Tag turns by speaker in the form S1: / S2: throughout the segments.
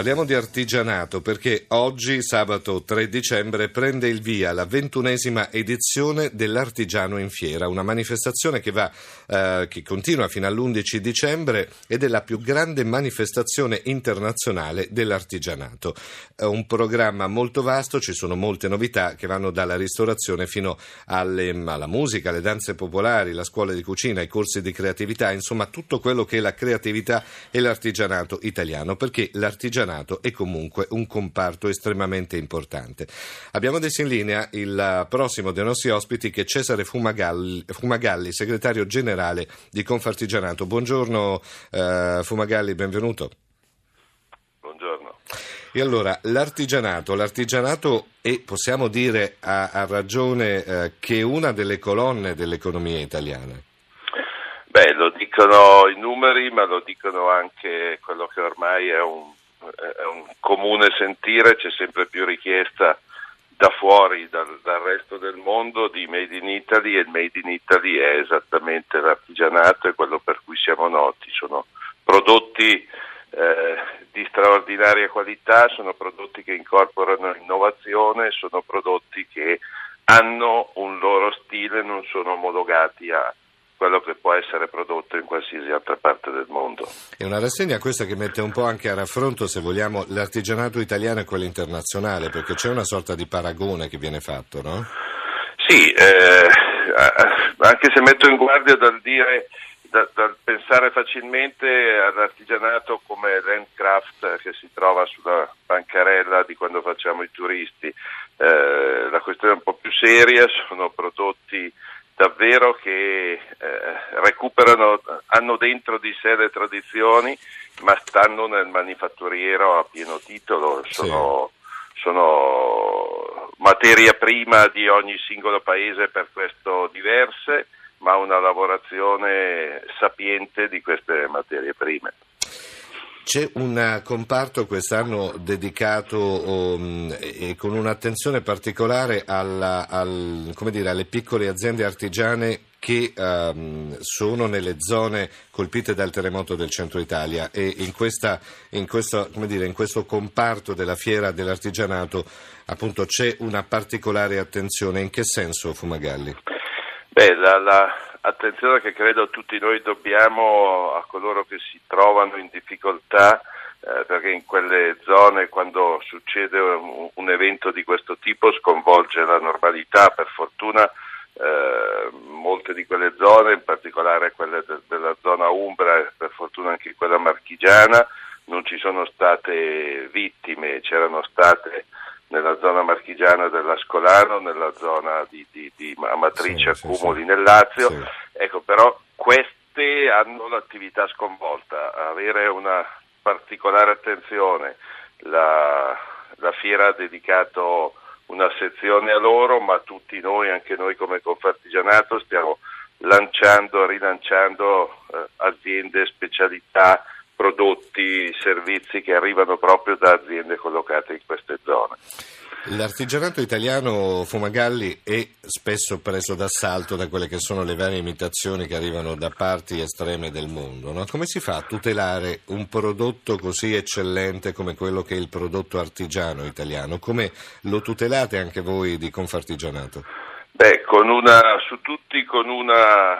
S1: Parliamo di artigianato perché oggi, sabato 3 dicembre, prende il via la ventunesima edizione dell'Artigiano in Fiera, una manifestazione che, va, eh, che continua fino all'11 dicembre ed è la più grande manifestazione internazionale dell'artigianato. È un programma molto vasto, ci sono molte novità che vanno dalla ristorazione fino alle, alla musica, alle danze popolari, la scuola di cucina, i corsi di creatività, insomma tutto quello che è la creatività e l'artigianato italiano, perché l'artigianato l'artigianato è comunque un comparto estremamente importante. Abbiamo adesso in linea il prossimo dei nostri ospiti che è Cesare Fumagalli, Fumagalli segretario generale di Confartigianato. Buongiorno eh, Fumagalli, benvenuto.
S2: Buongiorno.
S1: E allora, l'artigianato, l'artigianato è, possiamo dire, ha, ha ragione eh, che è una delle colonne dell'economia italiana.
S2: Beh, lo dicono i numeri, ma lo dicono anche quello che ormai è un è un comune sentire, c'è sempre più richiesta da fuori, dal, dal, resto del mondo di Made in Italy e il Made in Italy è esattamente l'artigianato e quello per cui siamo noti. Sono prodotti eh, di straordinaria qualità, sono prodotti che incorporano innovazione, sono prodotti che hanno un loro stile, non sono omologati a, quello che può essere prodotto in qualsiasi altra parte del mondo.
S1: È una rassegna questa che mette un po' anche a raffronto, se vogliamo, l'artigianato italiano e quello internazionale, perché c'è una sorta di paragone che viene fatto, no?
S2: Sì, eh, anche se metto in guardia dal dire da, dal pensare facilmente all'artigianato come l'handcraft che si trova sulla bancarella di quando facciamo i turisti. Eh, la questione è un po' più seria, sono prodotti davvero che eh, recuperano, hanno dentro di sé le tradizioni, ma stanno nel manifatturiero a pieno titolo, sono, sì. sono materia prima di ogni singolo paese per questo diverse, ma una lavorazione sapiente di queste materie prime.
S1: C'è un comparto quest'anno dedicato um, con un'attenzione particolare alla, al, dire, alle piccole aziende artigiane che um, sono nelle zone colpite dal terremoto del centro Italia e in, questa, in, questo, dire, in questo, comparto della fiera dell'artigianato appunto c'è una particolare attenzione. In che senso Fumagalli?
S2: Beh, la, la attenzione che credo tutti noi dobbiamo a coloro che si trovano in difficoltà eh, perché in quelle zone quando succede un, un, evento di questo tipo sconvolge la normalità, per fortuna eh, molte di quelle zone, in particolare quelle de, della zona Umbra e per fortuna anche quella marchigiana, non ci sono state vittime, c'erano state nella zona marchigiana dell'Ascolano, nella zona di, di, di Amatrice sì, Accumuli sì, nel Lazio, sì. ecco però queste hanno l'attività sconvolta, avere una particolare attenzione, la, la fiera ha dedicato una sezione a loro, ma tutti noi, anche noi come Confartigianato, stiamo lanciando, rilanciando eh, aziende, specialità, prodotti, servizi che arrivano proprio da aziende collocate in queste zone.
S1: L'artigianato italiano Fumagalli è spesso preso d'assalto da quelle che sono le varie imitazioni che arrivano da parti estreme del mondo. No? Come si fa a tutelare un prodotto così eccellente come quello che è il prodotto artigiano italiano? Come lo tutelate anche voi di Confartigianato?
S2: Beh, con una, su tutti con una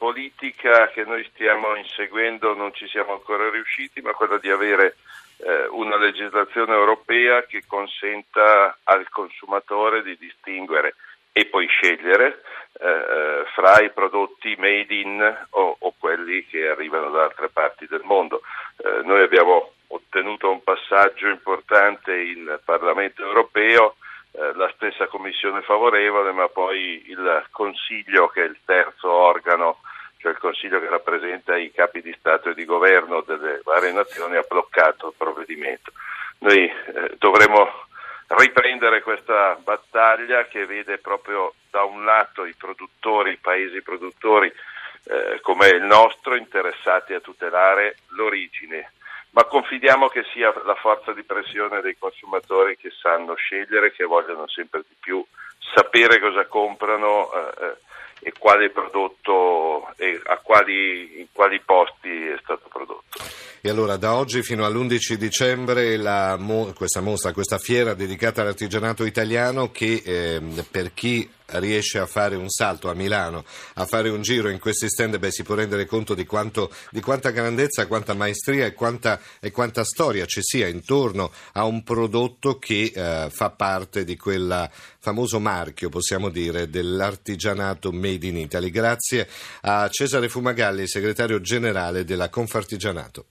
S2: politica che noi stiamo inseguendo non ci siamo ancora riusciti, ma quella di avere eh, una legislazione europea che consenta al consumatore di distinguere e poi scegliere eh, eh, fra i prodotti made in o, o, quelli che arrivano da altre parti del mondo. Eh, noi abbiamo ottenuto un passaggio importante in Parlamento europeo, eh, la stessa Commissione favorevole, ma poi il Consiglio, che è il terzo organo cioè il Consiglio che rappresenta i capi di Stato e di Governo delle varie nazioni, ha bloccato il provvedimento. Noi eh, dovremo riprendere questa battaglia che vede proprio da un lato i produttori, i paesi produttori eh, come il nostro interessati a tutelare l'origine, ma confidiamo che sia la forza di pressione dei consumatori che sanno scegliere, che vogliono sempre di più sapere cosa comprano eh, eh e quale prodotto e a quali, in quali posti è stato prodotto.
S1: E allora da oggi fino all'11 dicembre la, questa mostra, questa fiera dedicata all'artigianato italiano che eh, per chi riesce a fare un salto a Milano, a fare un giro in questi stand, beh, si può rendere conto di, quanto, di quanta grandezza, quanta maestria e quanta, e quanta, storia ci sia intorno a un prodotto che eh, fa parte di quel famoso marchio, possiamo dire, dell'artigianato Made in Italy. Grazie a Cesare Fumagalli, segretario generale della Confartigianato.